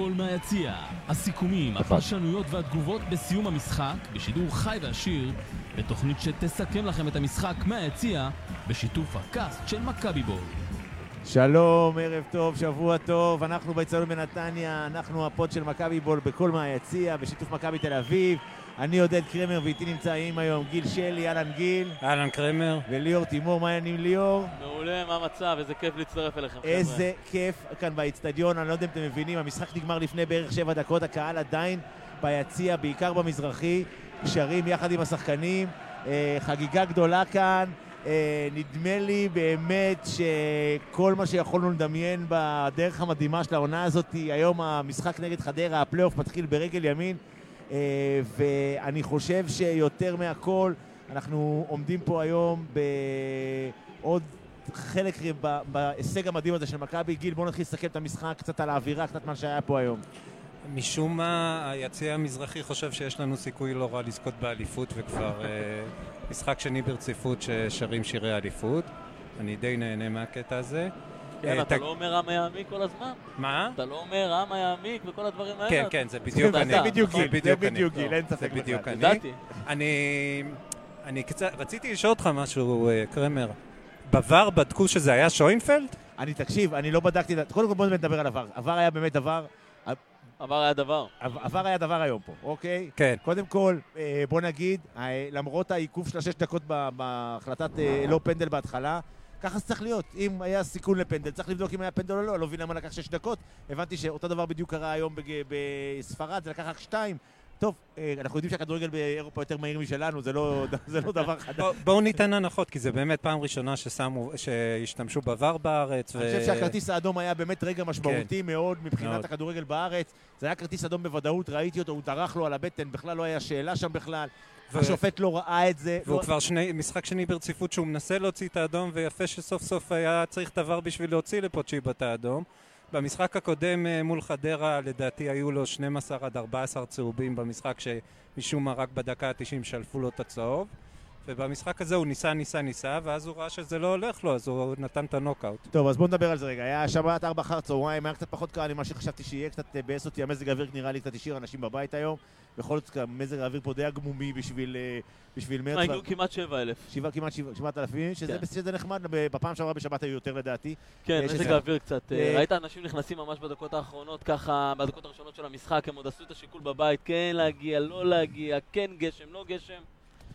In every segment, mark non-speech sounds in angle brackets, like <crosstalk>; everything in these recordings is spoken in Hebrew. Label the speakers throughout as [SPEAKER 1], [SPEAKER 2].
[SPEAKER 1] הכל מהיציע. הסיכומים, הפרשנויות והתגובות בסיום המשחק, בשידור חי ועשיר, בתוכנית שתסכם לכם את המשחק מהיציע, בשיתוף הפודקאסט של מכבי בול.
[SPEAKER 2] שלום, ערב טוב, שבוע טוב, אנחנו באצטדיון בנתניה, אנחנו הפוד של מכבי בול בכל מהיציע, בשיתוף מכבי תל אביב. אני עודד קרמר ואיתי נמצאים היום גיל שלי, אהלן גיל.
[SPEAKER 3] אהלן קרמר.
[SPEAKER 2] וליאור תימור, מה העניינים ליאור?
[SPEAKER 4] מעולה, מה המצב? איזה כיף להצטרף אליכם, חבר'ה.
[SPEAKER 2] איזה כיף כאן באצטדיון, אני לא יודע אם אתם מבינים, המשחק נגמר לפני בערך שבע דקות, הקהל עדיין ביציע, בעיקר במזרחי, שרים יחד עם השחקנים, אה, חגיגה גדולה כאן. אה, נדמה לי באמת שכל מה שיכולנו לדמיין בדרך המדהימה של העונה הזאת, היום המשחק נגד חדרה, הפלייאוף מתחיל ברגל ימין, ואני חושב שיותר מהכל, אנחנו עומדים פה היום בעוד חלק בהישג המדהים הזה של מכבי. גיל, בואו נתחיל לסכם את המשחק, קצת על האווירה, קצת מה שהיה פה היום.
[SPEAKER 3] משום מה, היציע המזרחי חושב שיש לנו סיכוי לא רע לזכות באליפות, וכבר אה, משחק שני ברציפות ששרים שירי אליפות. אני די נהנה מהקטע הזה.
[SPEAKER 4] כן,
[SPEAKER 3] אה,
[SPEAKER 4] אתה לא אומר עם היעמיק כל הזמן?
[SPEAKER 3] מה?
[SPEAKER 4] אתה לא אומר עם היעמיק וכל הדברים האלה?
[SPEAKER 3] כן, כן, זה בדיוק
[SPEAKER 4] זה
[SPEAKER 3] אני.
[SPEAKER 4] אתה,
[SPEAKER 2] בדיוק
[SPEAKER 4] נכון?
[SPEAKER 2] גיל, זה
[SPEAKER 3] בדיוק אני.
[SPEAKER 2] בדיוק גיל, אין
[SPEAKER 3] זה
[SPEAKER 2] ספק
[SPEAKER 3] בדיוק
[SPEAKER 2] בכלל.
[SPEAKER 3] אני.
[SPEAKER 4] ידעתי.
[SPEAKER 3] אני... אני קצת... רציתי לשאול אותך משהו, אה, קרמר. בVAR בדקו שזה היה שוינפלד?
[SPEAKER 2] אני, תקשיב, אני לא בדקתי, קודם כל בואו נדבר על עבר. עבר היה באמת דבר,
[SPEAKER 4] עבר היה דבר.
[SPEAKER 2] עבר היה דבר היום פה, אוקיי?
[SPEAKER 3] כן.
[SPEAKER 2] קודם כל, אה, בוא נגיד, למרות העיכוב של השש דקות בהחלטת לא פנדל בהתחלה, ככה זה צריך להיות. אם היה סיכון לפנדל, צריך לבדוק אם היה פנדל או לא. לא מבין למה לקח שש דקות. הבנתי שאותו דבר בדיוק קרה היום בג- בספרד, זה לקח רק שתיים. טוב, אה, אנחנו יודעים שהכדורגל באירופה יותר מהיר משלנו, זה לא, <laughs> זה לא דבר חדש.
[SPEAKER 3] בוא- בואו ניתן הנחות, כי זה באמת פעם ראשונה ששמו, שהשתמשו בVAR בארץ.
[SPEAKER 2] אני חושב שהכרטיס האדום היה באמת רגע משמעותי מאוד מבחינת
[SPEAKER 3] מאוד.
[SPEAKER 2] הכדורגל בארץ. זה היה כרטיס אדום בוודאות, ראיתי אותו, הוא דרך לו על הבטן, בכלל לא היה שאלה שם בכלל.
[SPEAKER 3] ו-
[SPEAKER 2] השופט לא ראה את זה.
[SPEAKER 3] והוא
[SPEAKER 2] לא-
[SPEAKER 3] כבר שני, משחק שני ברציפות שהוא מנסה להוציא את האדום, ויפה שסוף סוף היה צריך עבר בשביל להוציא לפה צ'יבה את האדום. במשחק הקודם אה, מול חדרה, לדעתי היו לו 12 עד 14 צהובים במשחק שמשום מה רק בדקה ה-90 שלפו לו את הצהוב. ובמשחק הזה הוא ניסה, ניסה, ניסה, ואז הוא ראה שזה לא הולך לו, אז הוא נתן את הנוקאוט.
[SPEAKER 2] טוב, אז בואו נדבר על זה רגע. היה שבת ארבע אחר צהריים, היה קצת פחות קל ממה שחשבתי שיהיה, קצת אה, ביאס אותי, המזג האוויר נראה לי קצת השאיר אנשים בבית היום. בכל זאת, מזג האוויר פה די עגמומי בשביל, אה, בשביל מרץ.
[SPEAKER 4] הגיעו כמעט שבע אלף.
[SPEAKER 2] שבעה, כמעט שבע- שבעת אלפים, שזה
[SPEAKER 4] כן.
[SPEAKER 2] שזה נחמד, בפעם שעברה בשבת היו יותר לדעתי.
[SPEAKER 4] כן,
[SPEAKER 2] יש
[SPEAKER 4] מזג
[SPEAKER 2] איזה-
[SPEAKER 4] האוויר קצת. אה,
[SPEAKER 2] אה,
[SPEAKER 4] ראית אנשים נכנסים ממש בדקות האחרונות, ככה, בדקות הראשונות של המשחק, הם עוד עשו את השיקול בבית, כן להגיע, לא להגיע, כן גשם, לא גשם.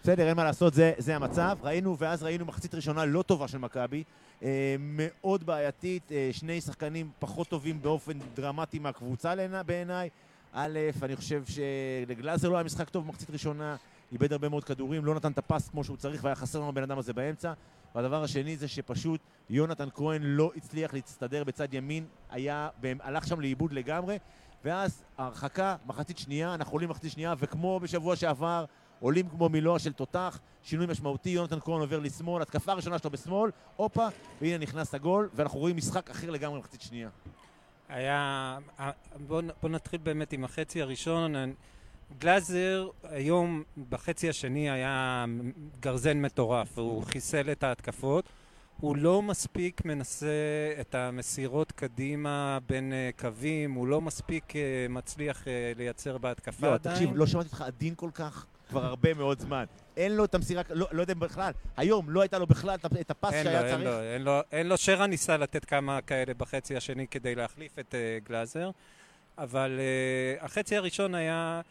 [SPEAKER 2] בסדר, אין מה לעשות, זה, זה המצב. ראינו, ואז ראינו מחצית ראשונה לא טובה של מכבי. אה, מאוד בעייתית, אה, שני שחקנים פחות טובים באופן דרמטי מהקבוצה בעיניי. א', אני חושב שלגלאזר לא היה משחק טוב במחצית ראשונה, איבד הרבה מאוד כדורים, לא נתן את הפס כמו שהוא צריך, והיה חסר לנו הבן אדם הזה באמצע. והדבר השני זה שפשוט יונתן כהן לא הצליח להסתדר בצד ימין, היה, הלך שם לאיבוד לגמרי. ואז הרחקה, מחצית שנייה, אנחנו עולים מחצית שנייה, וכמו בשבוע שעבר, עולים כמו מילואה של תותח, שינוי משמעותי, יונתן כהן עובר לשמאל, התקפה הראשונה שלו בשמאל, הופה, והנה נכנס הגול, ואנחנו רואים משחק אחר לגמרי במחצית שנייה.
[SPEAKER 3] היה... בואו בוא נתחיל באמת עם החצי הראשון. גלאזר היום בחצי השני היה גרזן מטורף, הוא חיסל את ההתקפות. הוא לא מספיק מנסה את המסירות קדימה בין אה, קווים, הוא לא מספיק אה, מצליח אה, לייצר בהתקפה
[SPEAKER 2] לא,
[SPEAKER 3] עדיין.
[SPEAKER 2] תקשיב, לא שמעתי אותך עדין כל כך כבר הרבה מאוד זמן. אין לו את המסירה, לא, לא יודע בכלל, היום לא הייתה לו בכלל את- הפס
[SPEAKER 3] אין לו,
[SPEAKER 2] שהיה
[SPEAKER 3] אין
[SPEAKER 2] צריך.
[SPEAKER 3] לו, אין לו, אין לו, שרה ניסה לתת כמה כאלה בחצי השני כדי להחליף את uh, גלאזר, אבל uh, החצי הראשון היה,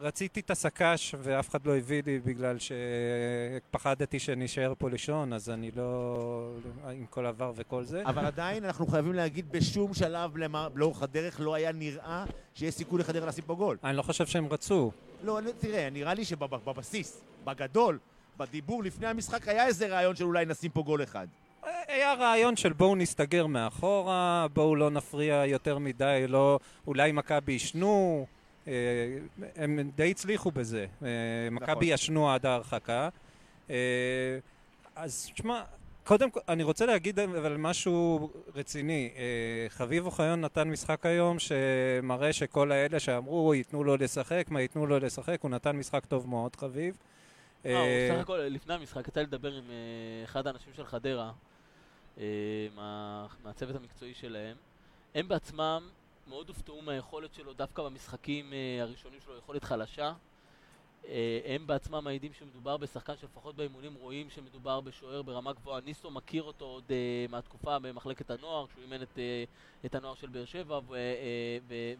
[SPEAKER 3] רציתי את הסק"ש ואף אחד לא הביא לי בגלל שפחדתי שנשאר פה לישון, אז אני לא, עם כל עבר וכל זה.
[SPEAKER 2] אבל עדיין אנחנו חייבים להגיד, בשום שלב לאורך הדרך לא היה נראה שיש סיכוי לחדרה לשים פה גול.
[SPEAKER 3] אני לא חושב שהם רצו.
[SPEAKER 2] לא, לא, תראה, נראה לי שבבסיס, בגדול, בדיבור לפני המשחק היה איזה רעיון של אולי נשים פה גול אחד.
[SPEAKER 3] היה רעיון של בואו נסתגר מאחורה, בואו לא נפריע יותר מדי, לא, אולי מכבי ישנו, אה, הם די הצליחו בזה. אה, מכבי ישנו עד ההרחקה. אה, אז שמע, קודם כל, אני רוצה להגיד אבל משהו רציני. אה, חביב אוחיון נתן משחק היום שמראה שכל האלה שאמרו ייתנו לו לשחק, מה ייתנו לו לשחק, הוא נתן משחק טוב מאוד, חביב.
[SPEAKER 4] אה, הוא סך הכל, לפני המשחק, יצא לדבר עם אה, אחד האנשים של חדרה, אה, מה- מהצוות המקצועי שלהם. הם בעצמם מאוד הופתעו מהיכולת שלו דווקא במשחקים אה, הראשונים שלו, יכולת חלשה. אה, הם בעצמם מעידים שמדובר בשחקן שלפחות באימונים רואים שמדובר בשוער ברמה גבוהה. ניסו מכיר אותו עוד uh, מהתקופה במחלקת הנוער, כשהוא אימן את, uh, את הנוער של באר שבע,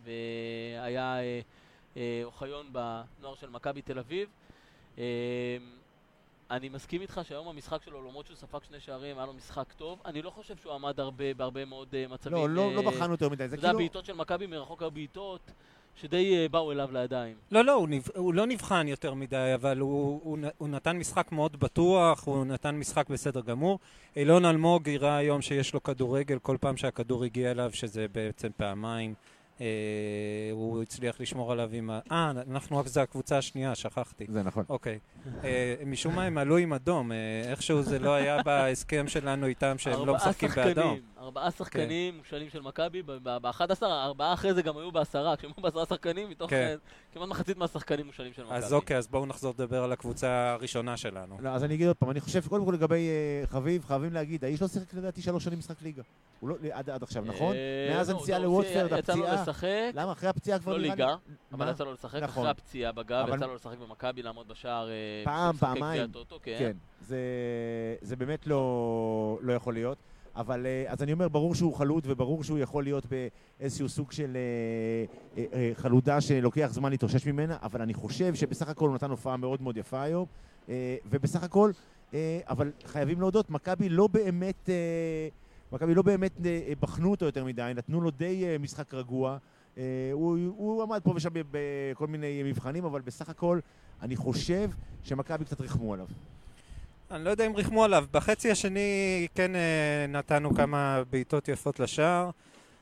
[SPEAKER 4] והיה אוחיון בנוער של מכבי תל אביב. אני מסכים איתך שהיום המשחק שלו, למרות שהוא ספג שני שערים, היה לו משחק טוב. אני לא חושב שהוא עמד הרבה, בהרבה מאוד מצבים.
[SPEAKER 2] לא, לא, לא בחנו יותר מדי.
[SPEAKER 4] זה כאילו... הבעיטות של מכבי מרחוק היו בעיטות. שדי uh, באו אליו לידיים.
[SPEAKER 3] לא, לא, הוא, נבח... הוא לא נבחן יותר מדי, אבל הוא, הוא, הוא נתן משחק מאוד בטוח, הוא נתן משחק בסדר גמור. אילון אלמוג הראה היום שיש לו כדורגל כל פעם שהכדור הגיע אליו, שזה בעצם פעמיים. אה, הוא הצליח לשמור עליו עם ה... אה, אנחנו רק זה הקבוצה השנייה, שכחתי.
[SPEAKER 2] זה נכון.
[SPEAKER 3] אוקיי. אה, משום מה הם עלו עם אדום, אה, איכשהו זה לא היה בהסכם שלנו איתם שהם לא משחקים באדום.
[SPEAKER 4] ארבעה שחקנים מושאלים של מכבי, ב-11, ארבעה אחרי זה גם היו בעשרה, כשהם היו בעשרה שחקנים, מתוך כן. כמעט מחצית מהשחקנים מושאלים של מכבי.
[SPEAKER 3] אז אוקיי, אז בואו נחזור לדבר על הקבוצה הראשונה שלנו.
[SPEAKER 2] לא, אז אני אגיד עוד פעם, אני חושב שקודם כל לגבי חביב, חייבים להגיד, האיש לא שיחק לדעתי שלוש שנים משחק ליגה. הוא לא, עד עכשיו, נכון? מאז לא, הנסיעה לווטפרד, הפציעה...
[SPEAKER 4] לשחק.
[SPEAKER 2] למה? אחרי הפציעה כבר
[SPEAKER 4] לא ליגה, אבל יצא לו לשחק. נכון. אחרי הפציעה בגב, יצא לו לשחק במכבי, לעמוד בשער. אה,
[SPEAKER 2] פעם, פעמיים. כן. כן. זה באמת לא, לא יכול להיות. אבל אה, אז אני אומר, ברור שהוא חלוד וברור שהוא יכול להיות באיזשהו סוג של אה, חלודה שלוקח זמן להתאושש ממנה, אבל אני חושב שבסך הכל הוא נתן הופעה מאוד מאוד יפה היום, ובסך הכל, אבל חייבים להודות, מכבי לא באמת, מכבי לא באמת בחנו אותו יותר מדי, נתנו לו די משחק רגוע. אה, הוא, הוא עמד פה ושם בכל מיני מבחנים, אבל בסך הכל אני חושב שמכבי קצת ריחמו עליו.
[SPEAKER 3] אני לא יודע אם ריחמו עליו. בחצי השני כן אה, נתנו כמה בעיטות יפות לשער.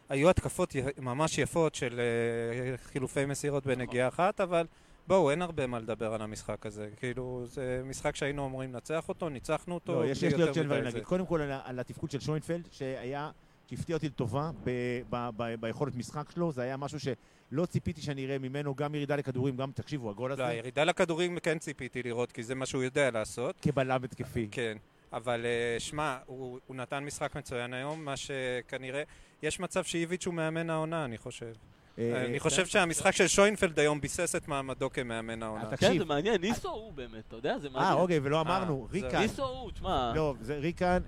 [SPEAKER 3] היו התקפות ממש יפות של אה, חילופי מסירות בנגיעה אחת, אבל בואו, אין הרבה מה לדבר על המשחק הזה. כאילו, זה משחק שהיינו אמורים לנצח אותו, ניצחנו אותו.
[SPEAKER 2] לא, יש, יש לי עוד שני דברים להגיד. קודם כל על, על התפקוד של שוינפלד, שהיה שהפתיע אותי לטובה ב- ב- ב- ביכולת משחק שלו, זה היה משהו שלא ציפיתי שאני אראה ממנו, גם ירידה לכדורים, גם, תקשיבו, הגול הזה...
[SPEAKER 3] לא, ירידה לכדורים כן ציפיתי לראות, כי זה מה שהוא יודע לעשות.
[SPEAKER 2] כבלם התקפי.
[SPEAKER 3] כן, אבל אה, שמע, הוא, הוא נתן משחק מצוין היום, מה שכנראה... יש מצב שאיביץ' הוא מאמן העונה, אני חושב. אה, אני חושב שהמשחק של שוינפלד היום ביסס את מעמדו כמאמן העונה.
[SPEAKER 4] אה, כן, זה מעניין, ניסו הוא באמת, אתה יודע, זה מעניין.
[SPEAKER 2] אה, אוקיי, ולא אמרנו, ריקן.
[SPEAKER 4] ניסו הוא, תשמע.
[SPEAKER 2] לא, זה ריקן,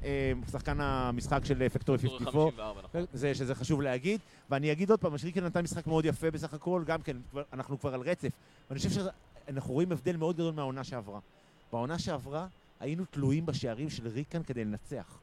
[SPEAKER 2] שחקן המשחק של פקטורי 54. נכון. זה שזה חשוב להגיד. ואני אגיד עוד פעם, שריקן נתן משחק מאוד יפה בסך הכל, גם כן, אנחנו כבר על רצף. ואני חושב שאנחנו רואים הבדל מאוד גדול מהעונה שעברה. בעונה שעברה היינו תלויים בשערים של ריקן כדי לנצח.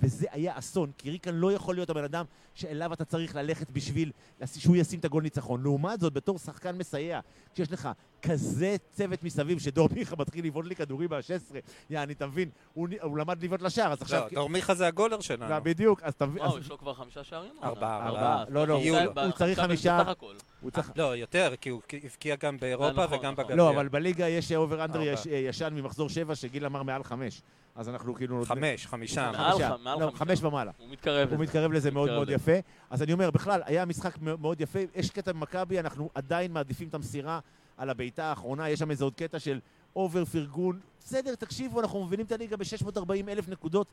[SPEAKER 2] וזה היה אסון, כי ריקן לא יכול להיות הבן אדם שאליו אתה צריך ללכת בשביל שהוא ישים את הגול ניצחון. לעומת זאת, בתור שחקן מסייע, כשיש לך כזה צוות מסביב, שדור מיכה מתחיל לבעוט לי כדורים ב-16, יעני, אתה מבין, הוא, הוא למד לבעוט לשער, אז עכשיו...
[SPEAKER 3] לא, דור מיכה זה הגולר שלנו.
[SPEAKER 2] לא, בדיוק, אז אתה
[SPEAKER 4] מבין... וואו, יש לו כבר חמישה שערים?
[SPEAKER 3] ארבעה. ארבעה.
[SPEAKER 2] לא, לא, הוא צריך חמישה...
[SPEAKER 3] לא, יותר, כי הוא הבקיע גם באירופה נכון, וגם
[SPEAKER 2] נכון.
[SPEAKER 3] בגביע.
[SPEAKER 2] לא, אבל בליגה יש אובר אנדר ישן ממחזור שבע, שגיל אמר מעל חמש. אז אנחנו כאילו...
[SPEAKER 3] חמש, חמישה.
[SPEAKER 4] מעל לא,
[SPEAKER 2] חמש ומעלה.
[SPEAKER 4] הוא מתקרב
[SPEAKER 2] לזה. הוא מתקרב לזה מאוד מאוד יפה. אז אני אומר, בכלל, היה משחק מאוד יפה. יש קטע במכבי, אנחנו עדיין מעדיפים את המסירה על הבעיטה האחרונה. יש שם איזה עוד קטע של over פרגון. בסדר, תקשיבו, אנחנו מובילים את הליגה ב-640 אלף נקודות.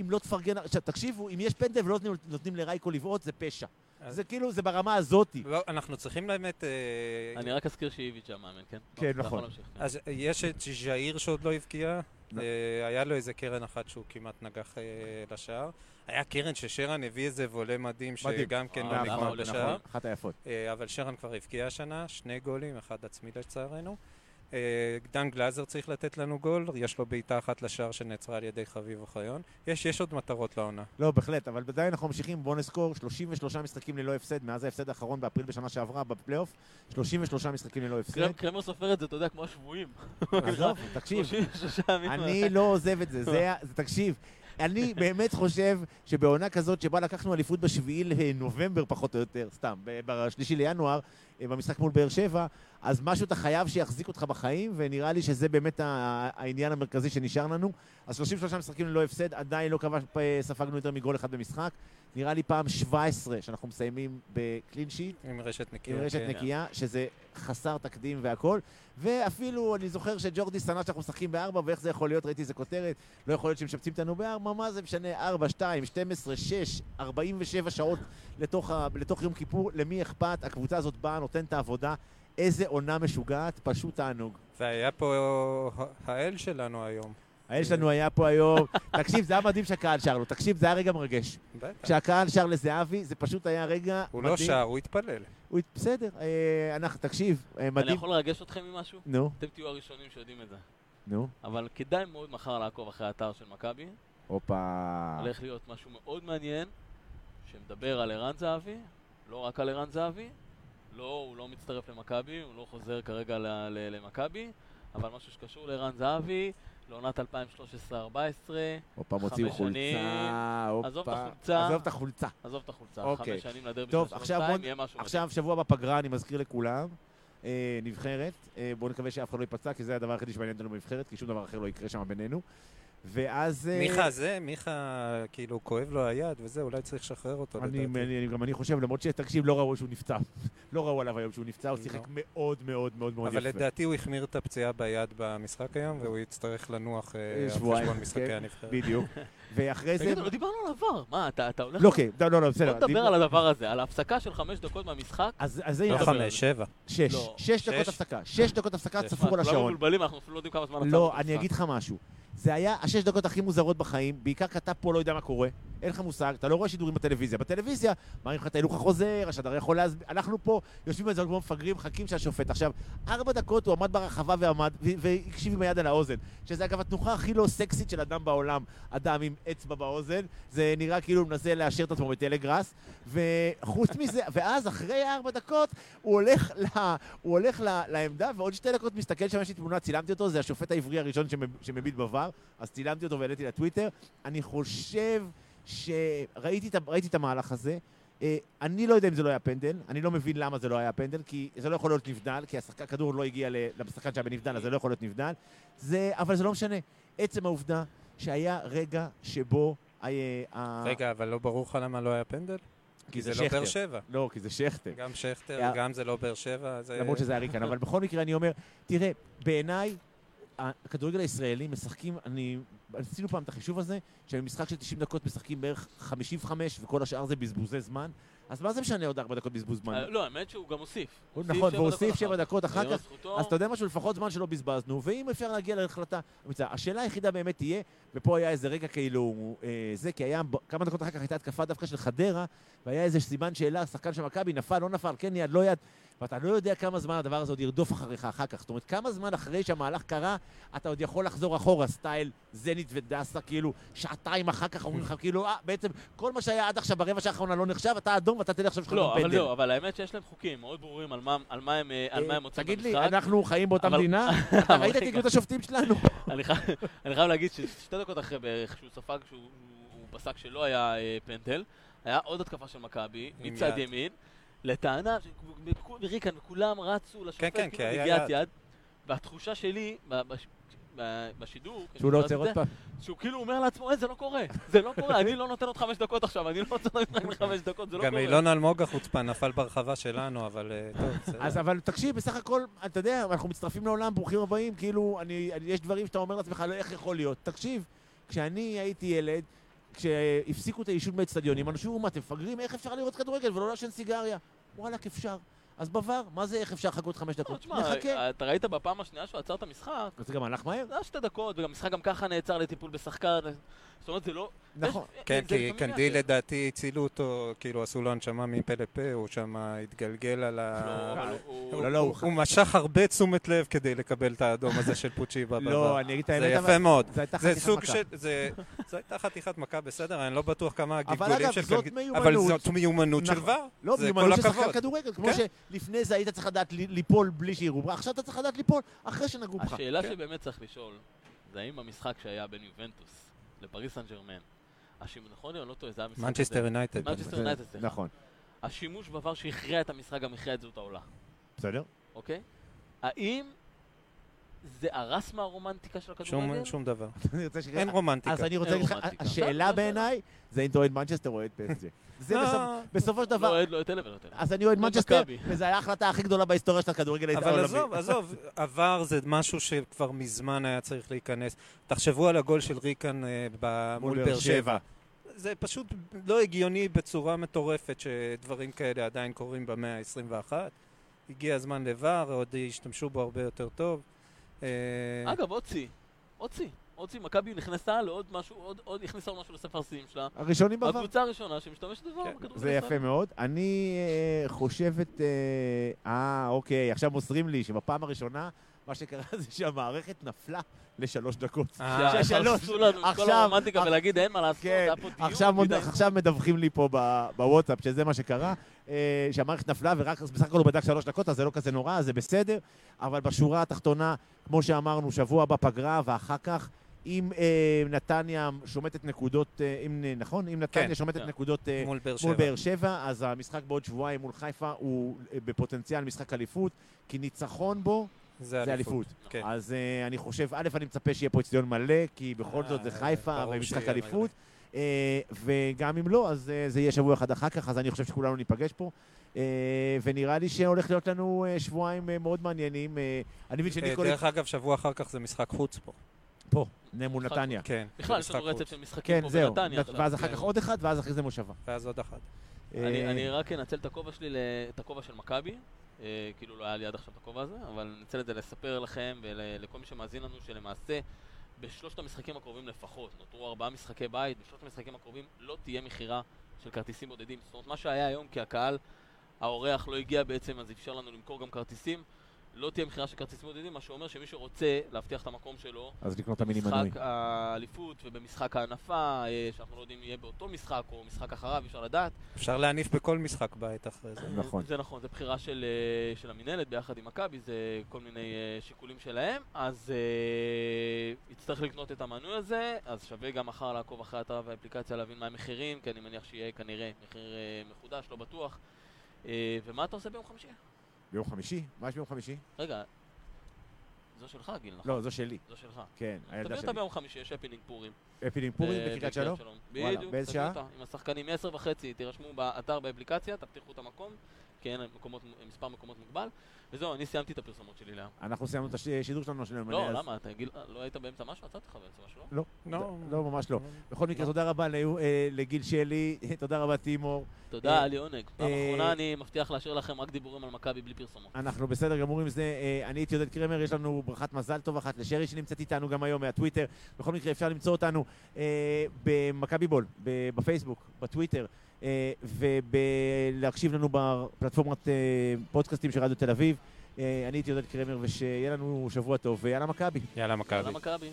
[SPEAKER 2] אם לא תפרגן... עכשיו, תקשיבו, אם יש פנדל ולא נותנים לרייקו לבעוט, זה פשע. זה כאילו, זה ברמה הזאתי.
[SPEAKER 3] לא, אנחנו צריכים באמת...
[SPEAKER 4] אה, אני רק אזכיר שאיביץ' המאמן, כן?
[SPEAKER 2] כן, נכון.
[SPEAKER 3] אז יש את ז'איר שעוד לא הבקיע. אה, היה לו איזה קרן אחת שהוא כמעט נגח אה, לשער. היה קרן ששרן הביא איזה וולה מדהים, שגם כן לא נגמר לשער.
[SPEAKER 2] אחת היפות.
[SPEAKER 3] אבל שרן כבר הבקיע השנה, שני גולים, אחד עצמי לצערנו. אה, דן גלאזר צריך לתת לנו גול, יש לו בעיטה אחת לשער שנעצרה על ידי חביב אוחיון. יש, יש עוד מטרות לעונה.
[SPEAKER 2] לא, בהחלט, אבל עדיין אנחנו ממשיכים, בואו נזכור, 33 משחקים ללא הפסד, מאז ההפסד האחרון באפריל בשנה שעברה בפלייאוף, 33 משחקים ללא הפסד.
[SPEAKER 4] קרמר סופר את זה, אתה יודע, כמו השבויים.
[SPEAKER 2] עזוב, תקשיב, אני לא עוזב את זה, זה, תקשיב, אני באמת חושב שבעונה כזאת שבה לקחנו אליפות בשביעי לנובמבר פחות או יותר, סתם, בשלישי לינואר, אה, במשחק מול באר שבע, אז משהו אתה חייב שיחזיק אותך בחיים, ונראה לי שזה באמת העניין המרכזי שנשאר לנו. אז 33 משחקים ללא הפסד, עדיין לא כבש, אה, ספגנו יותר מגול אחד במשחק. נראה לי פעם 17 שאנחנו מסיימים בקלין שיט.
[SPEAKER 3] עם רשת נקייה.
[SPEAKER 2] עם רשת
[SPEAKER 3] כן.
[SPEAKER 2] נקייה, שזה חסר תקדים והכל. ואפילו, אני זוכר שג'ורדי שנא שאנחנו משחקים בארבע, ואיך זה יכול להיות, ראיתי איזה כותרת, לא יכול להיות שמשפצים אותנו בארבע, מה זה משנה, ארבע, שתיים, 12, 6, 47 שעות לתוך, ה, לתוך יום כיפור, למי אכפת? הקבוצה הזאת באה, נותנת את העבודה. איזה עונה משוגעת, פשוט תענוג.
[SPEAKER 3] והיה פה האל שלנו היום.
[SPEAKER 2] האל שלנו היה פה היום, <laughs> תקשיב, זה היה מדהים שהקהל שר לו, תקשיב, זה היה רגע מרגש.
[SPEAKER 3] בטח.
[SPEAKER 2] כשהקהל שר לזהבי, זה פשוט היה רגע
[SPEAKER 3] הוא
[SPEAKER 2] מדהים.
[SPEAKER 3] לא שר, הוא התפלל.
[SPEAKER 2] הוא... בסדר, אה, אנחנו, תקשיב, אה,
[SPEAKER 4] אני
[SPEAKER 2] מדהים.
[SPEAKER 4] יכול לרגש אתכם עם משהו?
[SPEAKER 2] נו,
[SPEAKER 4] אתם תהיו הראשונים שיודעים את זה.
[SPEAKER 2] נו,
[SPEAKER 4] אבל כדאי מאוד מחר לעקוב אחרי האתר של מכבי.
[SPEAKER 2] הופה.
[SPEAKER 4] הולך להיות משהו מאוד מעניין, שמדבר על ערן זהבי, לא רק על ערן זהבי. לא, הוא לא מצטרף למכבי, הוא לא חוזר כרגע למכבי, אבל משהו שקשור לערן זהבי, לעונת 2013-2014,
[SPEAKER 2] הופה, מוציאו
[SPEAKER 4] חמש
[SPEAKER 2] חולצה,
[SPEAKER 4] שנים.
[SPEAKER 2] הופה.
[SPEAKER 4] עזוב את החולצה.
[SPEAKER 2] עזוב את החולצה.
[SPEAKER 4] עזוב את החולצה,
[SPEAKER 2] אוקיי.
[SPEAKER 4] חמש שנים לדרבי של
[SPEAKER 2] בוא-
[SPEAKER 4] יהיה משהו
[SPEAKER 2] עכשיו, שבוע בפגרה, אני מזכיר לכולם, אה, נבחרת. אה, בואו נקווה שאף אחד לא ייפצע, כי זה הדבר היחידי שמעניין אותנו בנבחרת, כי שום דבר אחר לא יקרה שם בינינו. ואז... אה,
[SPEAKER 3] מיכה זה, מיכה, כאילו, כואב לו היד וזה, אולי צריך לשחרר אותו
[SPEAKER 2] אני,
[SPEAKER 3] לדעתי.
[SPEAKER 2] אני, אני, גם אני חושב, למרות שתקשיב, לא ראו שהוא נפצע. <laughs> לא ראו עליו היום שהוא נפצע, הוא
[SPEAKER 3] לא.
[SPEAKER 2] שיחק מאוד מאוד מאוד מאוד
[SPEAKER 3] אבל
[SPEAKER 2] יפה.
[SPEAKER 3] לדעתי הוא החמיר את הפציעה ביד במשחק היום, והוא יצטרך לנוח אה, על חשבון משחקי
[SPEAKER 2] כן,
[SPEAKER 3] הנבחרת.
[SPEAKER 2] בדיוק. ואחרי זה...
[SPEAKER 4] תגידו, לא דיברנו על עבר. מה, אתה אתה הולך...
[SPEAKER 2] לא, כן, לא, לא, לא, בסדר.
[SPEAKER 4] בוא נדבר
[SPEAKER 2] דיבר-
[SPEAKER 4] על הדבר הזה, על ההפסקה של חמש דקות מהמשחק.
[SPEAKER 2] אז אז זה...
[SPEAKER 3] לא
[SPEAKER 4] חמש.
[SPEAKER 3] שבע.
[SPEAKER 2] שש.
[SPEAKER 4] לא.
[SPEAKER 2] שש דקות? הפסקה. שש דקות הפסקה. צפו על השעון.
[SPEAKER 4] מבולבלים, אנחנו אפילו לא יודעים כמה זמן עצרנו
[SPEAKER 2] לא, אני. אגיד לך משהו. זה היה השש דקות הכי מוזרות בחיים, בעיקר כי אתה פה לא יודע מה קורה, אין לך מושג, אתה לא רואה שידורים בטלוויזיה. בטלוויזיה, מראים לך את ההילוך החוזר, השדר יכול להסביר, אנחנו פה יושבים על זה כמו מפגרים, מחכים שהשופט. עכשיו, ארבע דקות הוא עמד ברחבה ועמד, והקשיב עם היד על האוזן, שזה אגב התנוחה הכי לא סקסית של אדם בעולם, אדם עם אצבע באוזן, זה נראה כאילו הוא מנסה לאשר את עצמו בטלגראס, וחוץ מזה, <laughs> ואז אחרי ארבע דקות הוא הולך, לה, הוא הולך לה, לעמדה, ועוד שתי דקות מסתכל שם, יש לי תמונה, צילמתי אותו, זה השופט העברי הראשון שמב- שמביט בVAR, אז צילמתי אותו והעליתי לטוויטר. אני חושב שראיתי את, ה- את המהלך הזה. אה, אני לא יודע אם זה לא היה פנדל, אני לא מבין למה זה לא היה פנדל, כי זה לא יכול להיות נבדל, כי השחקן הכדור לא הגיע לשחקן שהיה בנבדל, אז זה לא יכול להיות נבדל. זה, אבל זה לא משנה. עצם העובדה שהיה רגע שבו... אה, ה-
[SPEAKER 3] רגע, אבל לא ברור לך למה לא היה פנדל? כי זה לא
[SPEAKER 2] שכטר.
[SPEAKER 3] באר שבע.
[SPEAKER 2] לא, כי זה שכטר.
[SPEAKER 3] גם שכטר,
[SPEAKER 2] היה-
[SPEAKER 3] גם זה לא באר שבע. זה-
[SPEAKER 2] למרות שזה היה ריקן, אבל בכל מקרה אני אומר, תראה, בעיניי, הכדורגל הישראלי משחקים, אני, עשינו פעם את החישוב הזה, שבמשחק של 90 דקות משחקים בערך 55 וכל השאר זה בזבוזי זמן, אז מה זה משנה עוד 4 דקות בזבוז זמן?
[SPEAKER 4] אה, לא, האמת שהוא גם הוסיף.
[SPEAKER 2] נכון, והוא הוסיף
[SPEAKER 4] אחר
[SPEAKER 2] 7 דקות אחר כך. אז אתה יודע משהו, לפחות זמן שלא בזבזנו, ואם אפשר להגיע להחלטה אמיצה. השאלה היחידה באמת תהיה, ופה היה איזה רגע כאילו, אה, זה, כי היה, כמה דקות אחר כך הייתה התקפה דווקא של חדרה, והיה איזה סימן שאלה, שחקן של מכבי, נפל, לא נפל, כן יד, לא יד, ואתה לא יודע כמה זמן הדבר הזה עוד ירדוף אחריך אחר כך. זאת אומרת, כמה זמן אחרי שהמהלך קרה, אתה עוד יכול לחזור אחורה, סטייל זנית ודסה, כאילו, שעתיים אחר כך אומרים לך, כאילו, אה, בעצם, כל מה שהיה עד עכשיו ברבע שעה האחרונה לא נחשב, אתה אדום ואתה תלך עכשיו
[SPEAKER 4] לא, אבל
[SPEAKER 2] פנדל.
[SPEAKER 4] זהו, אבל האמת שיש להם חוקים מאוד ברורים על מה- הם אה, מה הם מוצאים
[SPEAKER 2] תגיד לי. אנחנו חיים באותה מדינה? <laughs> אתה ראית את. איגוד השופטים שלנו? <laughs>
[SPEAKER 4] אני חייב- להגיד ששתי דקות אחרי בערך שהוא ספג, שהוא הוא פסק שלא היה אה, פנדל, היה עוד התקפה של מכבי, מצד. ימין, לטענה, ריקן וכולם רצו לשופט,
[SPEAKER 3] כן, כי
[SPEAKER 4] כאילו נגיעת
[SPEAKER 3] יד.
[SPEAKER 4] והתחושה שלי בשידור,
[SPEAKER 2] שהוא לא עוצר עוד פעם.
[SPEAKER 4] שהוא כאילו אומר לעצמו, "אה, זה לא קורה, זה לא קורה, אני לא נותן עוד חמש דקות עכשיו, אני לא רוצה לתת חמש דקות, זה לא <laughs>
[SPEAKER 3] גם
[SPEAKER 4] קורה.
[SPEAKER 3] אילון אלמוג החוצפן נפל ברחבה שלנו, אבל אה, טוב, <laughs> בסדר.
[SPEAKER 2] אז אבל תקשיב, בסך הכל, אתה יודע, אנחנו מצטרפים לעולם, ברוכים הבאים, כאילו, יש דברים שאתה אומר לעצמך, לא, איך יכול להיות? תקשיב, כשאני הייתי ילד, כשהפסיקו את העישון באצטדיונים, אנשים אמרו, מה, אתם מפגרים? איך אפשר לראות כדורגל ולא לעשן סיגריה? וואלכ, אפשר. אז בבר, מה זה איך אפשר לחכות חמש דקות? נחכה.
[SPEAKER 4] אתה ראית בפעם השנייה שהוא עצר את המשחק,
[SPEAKER 2] זה גם הלך מהר?
[SPEAKER 4] זה היה שתי דקות, וגם המשחק גם ככה נעצר לטיפול בשחקן, זאת אומרת, זה לא...
[SPEAKER 2] נכון.
[SPEAKER 4] יש-
[SPEAKER 3] כן,
[SPEAKER 4] זה
[SPEAKER 3] כי קנדיל. לדעתי הצילו אותו, כאילו עשו לו הנשמה מפה לפה, הוא שם התגלגל על
[SPEAKER 4] לא,
[SPEAKER 3] ה...
[SPEAKER 4] אבל הוא-
[SPEAKER 2] לא, לא, הוא...
[SPEAKER 3] הוא משך הרבה תשומת לב כדי לקבל את האדום הזה של פוצ'יבה.
[SPEAKER 2] לא. אני אגיד את
[SPEAKER 3] זה
[SPEAKER 2] האמת,
[SPEAKER 3] יפה מאוד.
[SPEAKER 2] זו הייתה
[SPEAKER 3] זה
[SPEAKER 2] חתיכת מכה.
[SPEAKER 3] זה- זו הייתה חתיכת מכה, בסדר, אני לא בטוח כמה הגלגולים
[SPEAKER 2] אגב,
[SPEAKER 3] של קנדיל-. אבל זאת מיומנות של
[SPEAKER 2] נכון.
[SPEAKER 3] ור.
[SPEAKER 2] לא,
[SPEAKER 3] זה
[SPEAKER 2] מיומנות של שחקן. כדורגל, כמו
[SPEAKER 3] כן.
[SPEAKER 2] שלפני זה היית צריך לדעת ל- ליפול בלי שיראו בך, עכשיו אתה צריך לדעת ליפול אחרי שנגעו בך.
[SPEAKER 4] השאלה
[SPEAKER 3] כן.
[SPEAKER 4] שבאמת צריך לשאול, זה האם המשחק שהיה בין יובנטוס לפריס סן ג'רמן, השימוש, נכון? אני לא טועה, זה היה משחק...
[SPEAKER 3] מנצ'סטר. יונייטד.
[SPEAKER 4] מנצ'סטר יונייטד, סליחה.
[SPEAKER 2] נכון.
[SPEAKER 4] השימוש ב VAR שהכריע את המשחק גם הכריע את זהות העולה.
[SPEAKER 2] בסדר?
[SPEAKER 4] אוקיי? האם זה הרס מהרומנטיקה של הכדורגל?
[SPEAKER 3] שום, שום דבר. <laughs> אין רומנטיקה.
[SPEAKER 2] אז אני רוצה להגיד לך. השאלה
[SPEAKER 4] בסדר,
[SPEAKER 2] בעיניי, זה אם אתה אוהד מנצ'סטר או אוהד פסג'ה. זה
[SPEAKER 3] לא,
[SPEAKER 2] בסופ- בסופו של
[SPEAKER 4] לא
[SPEAKER 2] דבר,
[SPEAKER 4] אוהד, לא את אלה.
[SPEAKER 2] אז אני אוהד
[SPEAKER 4] כמו
[SPEAKER 2] מנצ'סטר. וזו הייתה ההחלטה הכי גדולה בהיסטוריה של הכדורגל העולמי.
[SPEAKER 3] אבל עזוב, עזוב, עבר זה משהו שכבר מזמן היה צריך להיכנס. תחשבו על הגול של ריקן אה, מול באר שבע. זה פשוט לא הגיוני בצורה מטורפת שדברים כאלה עדיין קורים במאה ה-21. הגיע הזמן לבר, עוד ישתמשו בו הרבה יותר טוב. אה,
[SPEAKER 4] אגב, אוצי, אוצי, אוצי, מכבי נכנסה לעוד משהו, עוד, עוד הכניסה עוד משהו לספר השיאים שלה.
[SPEAKER 2] הראשונים בעבר.
[SPEAKER 4] הקבוצה הראשונה שמשתמשת בזה
[SPEAKER 3] כן,
[SPEAKER 2] זה יפה
[SPEAKER 4] הישראלי.
[SPEAKER 2] מאוד. אני אה, חושבת... אה, אה, אוקיי, עכשיו מוסרים לי שבפעם הראשונה, מה שקרה <laughs> זה שהמערכת נפלה לשלוש דקות.
[SPEAKER 3] אה,
[SPEAKER 4] כל
[SPEAKER 2] עכשיו-
[SPEAKER 4] הרומנטיקה ולהגיד אין מה לעשות,
[SPEAKER 2] כן,
[SPEAKER 4] היה פה דיון.
[SPEAKER 2] עכשיו, מדווחים לי פה בוואטסאפ שזה מה שקרה, שהמערכת נפלה ורק בסך הכל הוא בדק שלוש דקות, אז זה לא כזה נורא, אז זה בסדר, אבל בשורה התחתונה, כמו שאמרנו, שבוע הבא פגרה, ואחר כך, אם אה, נתניה שומטת נקודות, אה, אם, אה, נכון? אם נתניה
[SPEAKER 3] כן,
[SPEAKER 2] שומטת
[SPEAKER 4] כן.
[SPEAKER 2] נקודות אה,
[SPEAKER 3] מול באר שבע.
[SPEAKER 2] שבע, אז המשחק בעוד שבועיים מול חיפה הוא אה, בפוטנציאל משחק אליפות, כי ניצחון בו
[SPEAKER 3] זה
[SPEAKER 2] זה אליפות.
[SPEAKER 3] כן.
[SPEAKER 2] אז uh, אני חושב, א', אני מצפה שיהיה פה אצטדיון מלא, כי בכל זאת זה
[SPEAKER 3] אה,
[SPEAKER 2] חיפה ומשחק אליפות. Uh, וגם אם לא, אז uh, זה יהיה שבוע אחד אחר כך, אז אני חושב שכולנו ניפגש פה. Uh, ונראה לי שהולך להיות לנו uh, שבועיים uh, מאוד מעניינים. Uh, אני מבין
[SPEAKER 3] אה,
[SPEAKER 2] שניקולי
[SPEAKER 3] דרך אגב, שבוע אחר כך זה משחק חוץ פה.
[SPEAKER 2] פה, מול נתניה.
[SPEAKER 3] כן.
[SPEAKER 4] בכלל, יש לנו רצף. של משחקים
[SPEAKER 2] כן,
[SPEAKER 4] פה
[SPEAKER 2] זהו.
[SPEAKER 4] בנתניה.
[SPEAKER 2] נת- ואז אחר
[SPEAKER 3] כן.
[SPEAKER 2] כך עוד אחד, ואז אחרי זה מושבה.
[SPEAKER 3] ואז עוד.
[SPEAKER 4] אני,
[SPEAKER 2] אה,
[SPEAKER 4] אני רק אנצל את הכובע שלי, את הכובע של מכבי, אה, כאילו לא היה לי עד עכשיו את הכובע הזה, אבל אני אנצל את זה לספר לכם ולכל מי שמאזין לנו שלמעשה בשלושת המשחקים הקרובים לפחות, נותרו ארבעה משחקי בית, בשלושת המשחקים הקרובים לא תהיה מכירה של כרטיסים בודדים. זאת אומרת, מה שהיה היום, כי הקהל, האורח לא הגיע בעצם, אז אפשר לנו למכור גם כרטיסים. לא תהיה מכירה של כרטיסים בודדים, מה שאומר שמי שרוצה להבטיח את המקום שלו
[SPEAKER 2] אז לקנות את המיני מנוי.
[SPEAKER 4] במשחק האליפות ובמשחק ההנפה, אה, שאנחנו לא יודעים אם יהיה באותו משחק או משחק אחריו, אי אפשר לדעת.
[SPEAKER 3] אפשר להניף בכל משחק בית אחרי זה.
[SPEAKER 2] נכון.
[SPEAKER 4] זה נכון, זה בחירה של, אה, של המינהלת ביחד עם מכבי, זה כל מיני אה, שיקולים שלהם, אז אה, יצטרך לקנות את המנוי הזה, אז שווה גם מחר לעקוב אחרי האתר והאפליקציה להבין מה המחירים, כי אני מניח שיהיה כנראה מחיר מחודש, לא בטוח. ומה אתה עושה ביום חמישי?
[SPEAKER 2] ביום חמישי? מה יש ביום חמישי?
[SPEAKER 4] רגע, זו שלך, גיל, נכון?
[SPEAKER 2] לא, זו שלי.
[SPEAKER 4] זו שלך.
[SPEAKER 2] כן, הילדה
[SPEAKER 4] תביא
[SPEAKER 2] שלי.
[SPEAKER 4] אותה ביום חמישי, יש הפינינג פורים.
[SPEAKER 2] אפילינג פורים
[SPEAKER 4] ב-
[SPEAKER 2] בקריית שלום?
[SPEAKER 4] בדיוק,
[SPEAKER 2] באיזה שעה?
[SPEAKER 4] אותה עם השחקנים מ-10 וחצי, תירשמו באתר באפליקציה, תבטיחו את המקום, כי אין מקומות, מספר מקומות מוגבל. וזהו, אני סיימתי את הפרסומות שלי להיום.
[SPEAKER 2] אנחנו סיימנו את השידור שלנו של
[SPEAKER 4] לא,
[SPEAKER 2] אז-
[SPEAKER 4] למה? אתה גיל- לא היית באמצע משהו? עצרתי לך באמצע משהו, לא?
[SPEAKER 2] לא,
[SPEAKER 3] לא,
[SPEAKER 2] לא, ממש לא. בכל מקרה, תודה רבה אה, לגיל שלי, <laughs> תודה רבה תימור.
[SPEAKER 4] תודה,
[SPEAKER 2] אה,
[SPEAKER 4] היה לי עונג. פעם
[SPEAKER 2] אה,
[SPEAKER 4] אחרונה אני מבטיח להשאיר לכם רק דיבורים על מכבי בלי פרסומות.
[SPEAKER 2] אנחנו בסדר גמור עם זה. אה, אני הייתי עודד קרמר, יש לנו ברכת מזל טוב אחת לשרי שנמצאת איתנו גם היום מהטוויטר. בכל מקרה, אפשר למצוא אותנו אה, במכבי בול, בפייסבוק, בטוויטר, אה, ולהקשיב לנו בפלטפורמת אה, פודקאסטים של רדיו תל אביב. אה, אני הייתי עודד קרמר, ושיהיה לנו שבוע טוב, ויאללה מכבי.
[SPEAKER 3] יאללה מכבי.
[SPEAKER 4] יאללה מכבי.